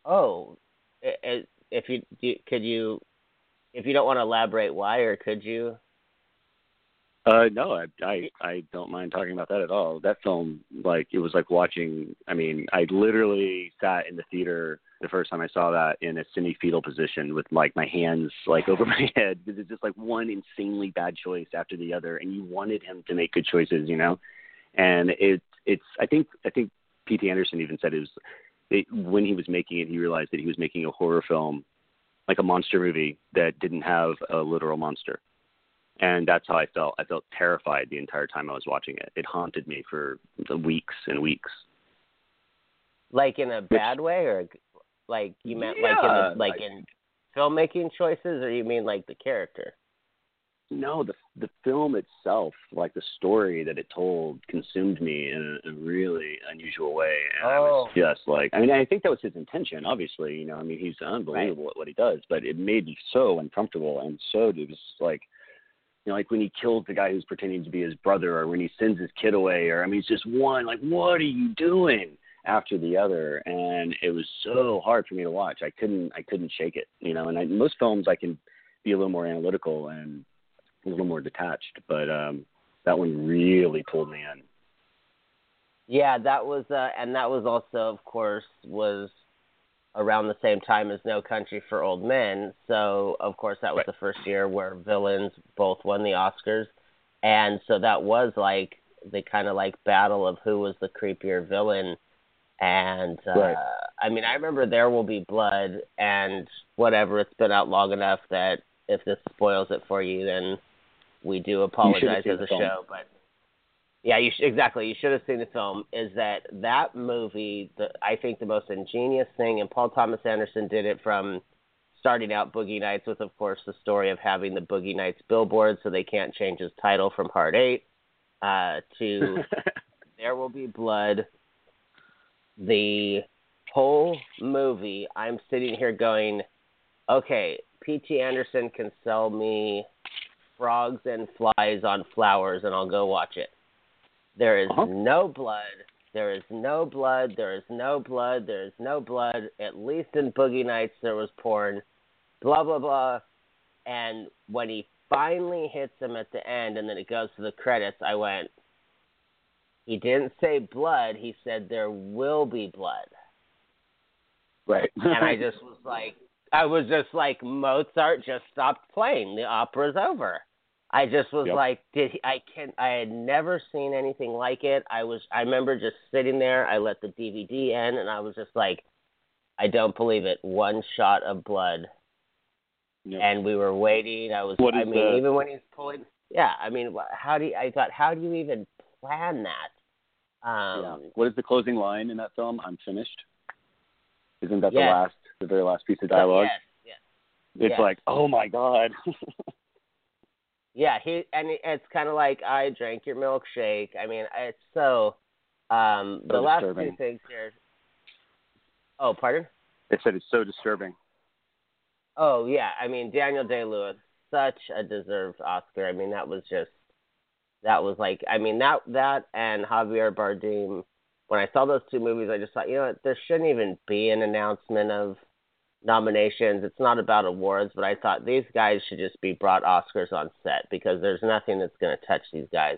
B: oh, if you could you, if you don't want to elaborate why, or could you?
C: Uh, no, I, I I don't mind talking about that at all. That film, like, it was like watching. I mean, I literally sat in the theater the first time I saw that in a semi-fetal position with like my hands like over my head because it's just like one insanely bad choice after the other, and you wanted him to make good choices, you know. And it it's I think I think P.T. Anderson even said it was it, when he was making it, he realized that he was making a horror film, like a monster movie that didn't have a literal monster and that's how I felt. I felt terrified the entire time I was watching it. It haunted me for the weeks and weeks.
B: Like in a bad way, or like you meant like in
C: Yeah,
B: the, like
C: like-
B: in filmmaking choices, or you mean like the character?
C: No, the the film itself, like the story that it told, consumed me in a, a really unusual way, and I was
B: Oh.
C: just like, I mean, I think that was his intention. Obviously, you know, I mean, he's unbelievable at what he does, but it made me so uncomfortable, and so it was like, you know, like when he kills the guy who's pretending to be his brother, or when he sends his kid away, or I mean, it's just one like, what are you doing? After the other, and it was so hard for me to watch. I couldn't, I couldn't shake it, you know. And I, most films, I can be a little more analytical and a little more detached, but um, that one really pulled me in.
B: Yeah, that was, uh, and that was also, of course, was around the same time as No Country for Old Men. So, of course, that was
C: Right.
B: the first year where villains both won the Oscars, and so that was like the kind of like battle of who was the creepier villain. And uh,
C: Right.
B: I mean, I remember There Will Be Blood, and whatever. It's been out long enough that if this spoils it for you, then we do apologize as
C: the
B: a
C: film.
B: show. But yeah, you sh- exactly. You should have seen the film. Is that that movie? The I think the most ingenious thing, and Paul Thomas Anderson did it from starting out Boogie Nights with, of course, the story of having the Boogie Nights billboard, so they can't change his title from Part Eight uh, to There Will Be Blood. The whole movie, I'm sitting here going, okay, P.T. Anderson can sell me frogs and flies on flowers, and I'll go watch it. There is
C: Uh-huh.
B: no blood. There is no blood. There is no blood. There is no blood. At least in Boogie Nights, there was porn. Blah, blah, blah. And when he finally hits him at the end and then it goes to the credits, I went, he didn't say blood. He said there will be blood.
C: right.
B: And I just was like, I was just like, Mozart just stopped playing. The opera's over. I just was
C: Yep.
B: like, did he, I can I had never seen anything like it. I was I remember just sitting there. I let the DVD in, and I was just like, I don't believe it. One shot of blood,
C: Yep.
B: and we were waiting. I was.
C: What
B: I mean, even when he's pulling. Yeah, I mean, how do you, I thought? How do you even plan that? Um,
C: yeah. What is the closing line in that film? I'm finished. Isn't that
B: Yes.
C: the last, the very last piece of dialogue?
B: Yes, yes.
C: It's
B: yes.
C: like, oh my god.
B: Yeah, he and it's kind of like I drank your milkshake. I mean, it's so. Um, the
C: So
B: last
C: disturbing.
B: two things here. Oh, pardon.
C: it said it's so disturbing.
B: Oh yeah, I mean Daniel Day Lewis, such a deserved Oscar. I mean that was just, that was like, I mean that that and Javier Bardem. When I saw those two movies, I just thought, you know what, there shouldn't even be an announcement of nominations. It's not about awards, but I thought these guys should just be brought Oscars on set because there's nothing that's going to touch these guys.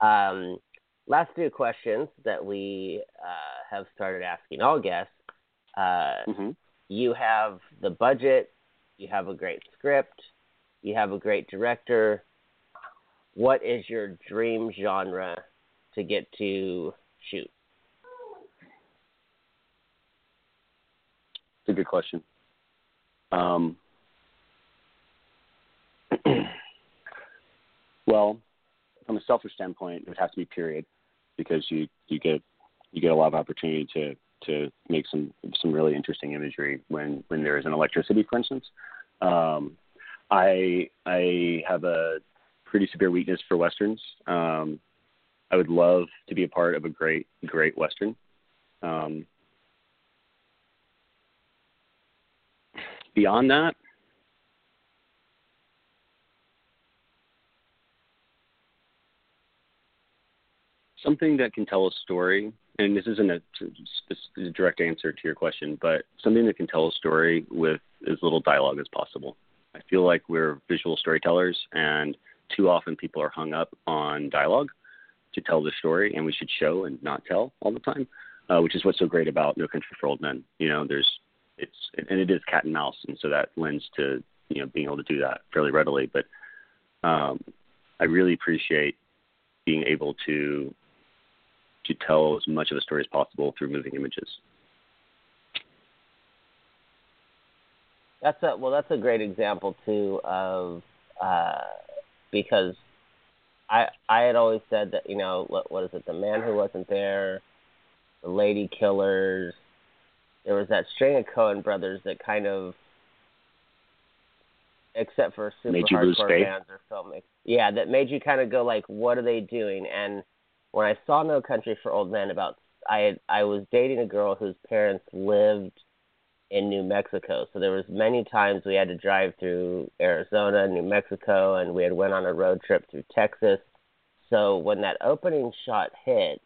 B: Um, last two questions that we uh, have started asking all guests. Uh,
C: hmm
B: You have the budget, you have a great script, you have a great director. What is your dream genre to get to shoot?
C: It's a good question. Um, well, from a selfish standpoint, it would have to be period because you you get you get a lot of opportunity to to make some some really interesting imagery when when there is an electricity, for instance. Um, I I have a pretty severe weakness for westerns. Um, I would love to be a part of a great great western. Um, beyond that, something that can tell a story, and this isn't a, a direct answer to your question, but something that can tell a story with as little dialogue as possible. I feel like we're visual storytellers, and too often people are hung up on dialogue to tell the story, and we should show and not tell all the time, uh, which is what's so great about No Country for Old Men. You know, there's it's and it is cat and mouse, and so that lends to you know being able to do that fairly readily. But um, I really appreciate being able to to tell as much of a story as possible through moving images.
B: That's a well. That's a great example too of uh, because I I had always said that you know what what is it the man who wasn't there, the lady killers. There was that string of Coen brothers that kind of, except for super
C: Made
B: hardcore fans or filmmakers, yeah, that made you kind of go like, what are they doing? And when I saw No Country for Old Men, about I had, I was dating a girl whose parents lived in New Mexico. So there was many times we had to drive through Arizona, New Mexico, and we had went on a road trip through Texas. So when that opening shot hit,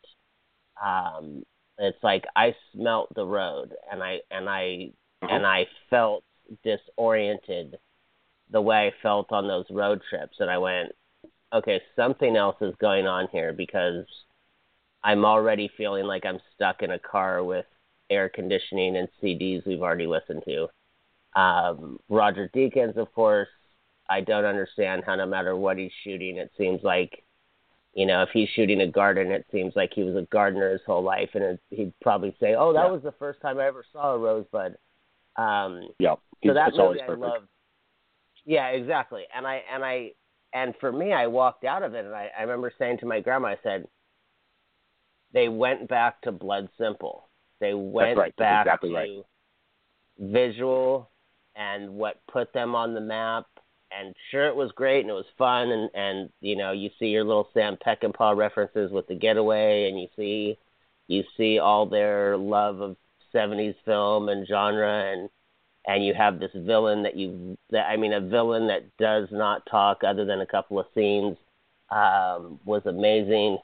B: um, it's like I smelt the road, and I and I
C: Uh-huh.
B: and I felt disoriented the way I felt on those road trips, and I went, okay, something else is going on here because I'm already feeling like I'm stuck in a car with air conditioning and CDs we've already listened to. Um, Roger Deakins, of course, I don't understand how no matter what he's shooting, it seems like, you know, if he's shooting a garden, it seems like he was a gardener his whole life, and it, he'd probably say, "Oh, that
C: Yeah.
B: was the first time I ever saw a rosebud." Um,
C: Yeah,
B: so
C: he's,
B: that
C: it's always
B: movie I. Yeah, exactly. And I and I and for me, I walked out of it, and I, I remember saying to my grandma, I said, "They went back to Blood Simple. They went
C: right. That's
B: back
C: exactly
B: to
C: right.
B: visual and what put them on the map." And sure, it was great and it was fun, and and you know, you see your little Sam Peckinpah references with the Getaway, and you see you see all their love of '70s film and genre, and and you have this villain that you that I mean a villain that does not talk other than a couple of scenes um, was amazing.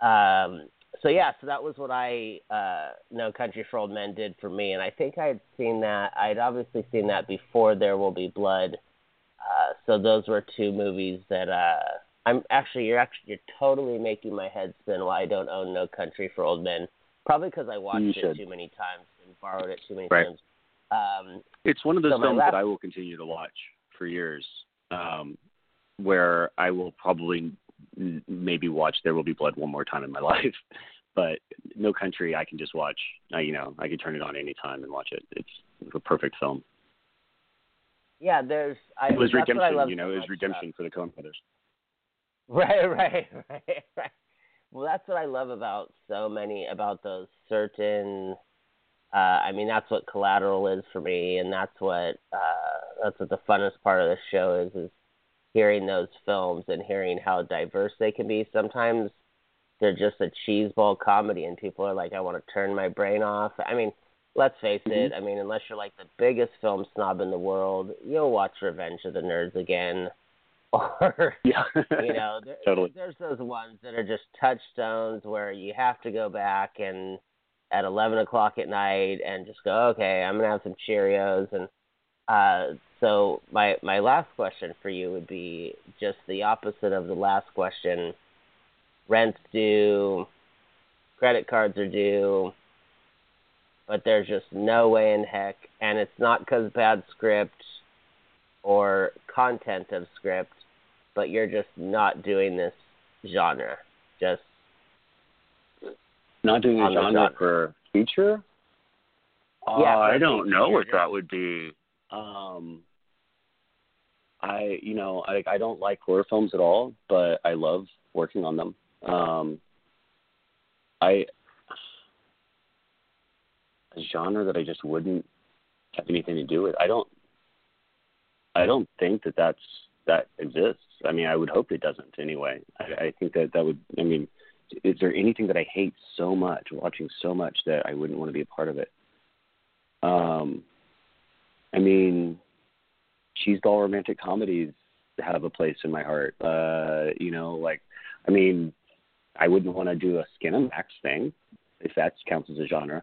B: Um, so yeah, so that was what I uh, No Country for Old Men did for me, and I think I'd seen that. I'd obviously seen that before There Will Be Blood. Uh, so those were two movies that uh, I'm actually you're actually you're totally making my head spin why I don't own No Country for Old Men. Probably because I watched
C: You
B: it
C: should.
B: too many times and borrowed it too many
C: Right.
B: times. Um,
C: It's one of those
B: So
C: films
B: last-
C: that I will continue to watch for years. Um, where I will probably n- maybe watch There Will Be Blood one more time in my life, but No Country I can just watch. I, you know, I can turn it on anytime and watch it. It's a perfect film.
B: Yeah, there's. I,
C: It was redemption. You know,
B: so
C: it was redemption for the Coen brothers.
B: Right, right, right, right. Well, that's what I love about so many about those certain. Uh, I mean, that's what Collateral is for me, and that's what uh, that's what the funnest part of the show is is hearing those films and hearing how diverse they can be. Sometimes they're just a cheeseball comedy, and people are like, "I want to turn my brain off." I mean, let's face it. I mean, unless you're like the biggest film snob in the world, you'll watch Revenge of the Nerds again, or
C: Yeah,
B: you know, there,
C: Totally.
B: there's those ones that are just touchstones where you have to go back and at 11 o'clock at night and just go, okay, I'm gonna have some Cheerios and uh, so my my last question for you would be just the opposite of the last question. Rent's due, credit cards are due. But there's just no way in heck, and it's not because bad script or content of script, but you're just not doing this genre. Just
C: not doing a genre
B: genre.
C: for feature.
B: Yeah,
C: Uh,
B: for
C: I don't know what that would be. Um, I you know I I don't like horror films at all, but I love working on them. Um, I genre that I just wouldn't have anything to do with. I don't. I don't think that that's that exists. I mean, I would hope it doesn't anyway. I, I think that that would. I mean, is there anything that I hate so much, watching so much that I wouldn't want to be a part of it? Um, I mean, cheeseball romantic comedies have a place in my heart. Uh, you know, like, I mean, I wouldn't want to do a Skinemax thing if that counts as a genre.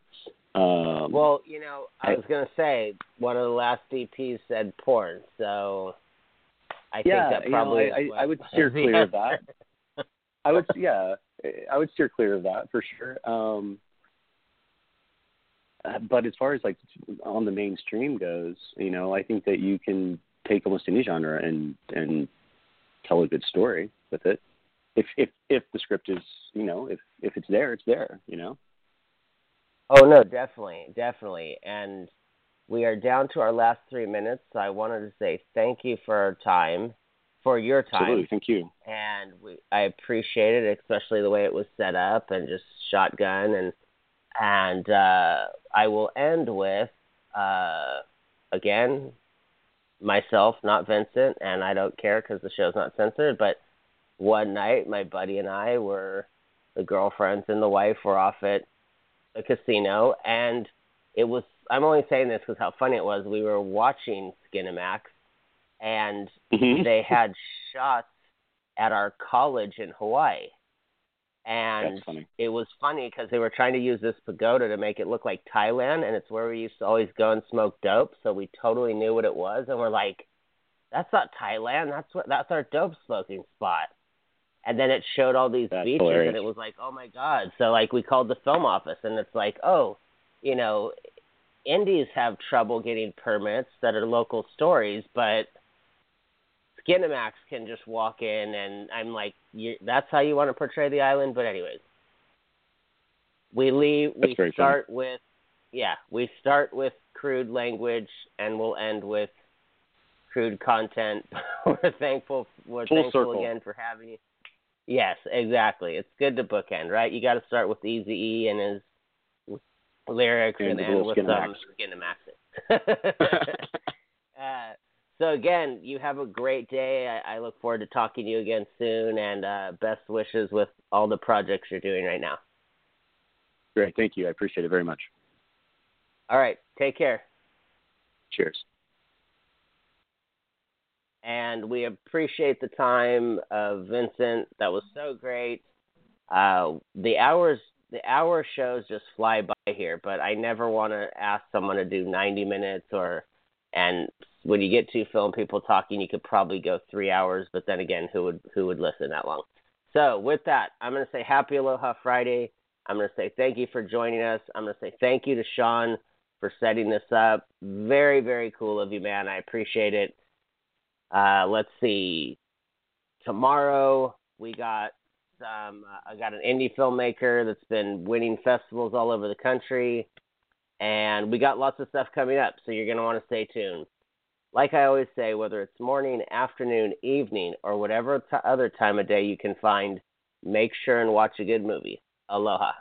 C: Um,
B: well, you know, I
C: I-
B: was gonna say one of the last DPs said porn, so I
C: Yeah,
B: think that
C: you know,
B: probably
C: I- I- I would steer clear of
B: that.
C: I would, yeah, I would steer clear of that for sure. Um, but as far as like on the mainstream goes, you know, I think that you can take almost any genre and and tell a good story with it. If if if the script is, you know, if if it's there, it's there. You know.
B: Oh no, definitely, definitely. And we are down to our last three minutes. So I wanted to say thank you for our time, for your time,
C: Absolutely. Thank you.
B: and we, I appreciate it, especially the way it was set up and just shotgun and and uh, I will end with uh, again myself, not Vincent, and I don't care because the show's not censored. But one night, my buddy and I were the girlfriends and the wife were off at a casino, and it was. I'm only saying this because how funny it was. We were watching Skinemax, and
C: Mhm.
B: they had shots at our college in Hawaii. And it was funny because they were trying to use this pagoda to make it look like Thailand, and it's where we used to always go and smoke dope. So we totally knew what it was, and we're like, "That's not Thailand. That's what that's our dope smoking spot." And then it showed all these
C: That's
B: beaches,
C: hilarious.
B: and it was like, "Oh my god!" So like we called the film office, and it's like, "Oh, you know, indies have trouble getting permits that are local stories, but Skinemax can just walk in, and I'm like, that's how you want to portray the island. But anyways, we leave.
C: That's
B: we start with, yeah, we start with crude language, and we'll end with crude content. we're thankful. We're
C: Full
B: thankful
C: circle.
B: again for having you. Yes, exactly. It's good to bookend, right? You got to start with Easy E and his lyrics,
C: And
B: and, end with some Skinemax. uh, so again, you have a great day. I, I look forward to talking to you again soon, and uh, best wishes with all the projects you're doing right now.
C: Great. Thank you. I appreciate it very much.
B: All right, take care,
C: Cheers.
B: And we appreciate the time of Vincent. That was so great. Uh, the hours, the hour shows just fly by here, but I never want to ask someone to do 90 minutes or, and when you get two film people talking, you could probably go three hours. But then again, who would who would listen that long? So with that, I'm going to say Happy Aloha Friday. I'm going to say thank you for joining us. I'm going to say thank you to Sean for setting this up. Very very cool of you, man. I appreciate it. Uh, let's see. Tomorrow we got. Uh, I got an indie filmmaker that's been winning festivals all over the country, and we got lots of stuff coming up. So you're gonna want to stay tuned. Like I always say, whether it's morning, afternoon, evening, or whatever t- other time of day you can find, make sure and watch a good movie. Aloha.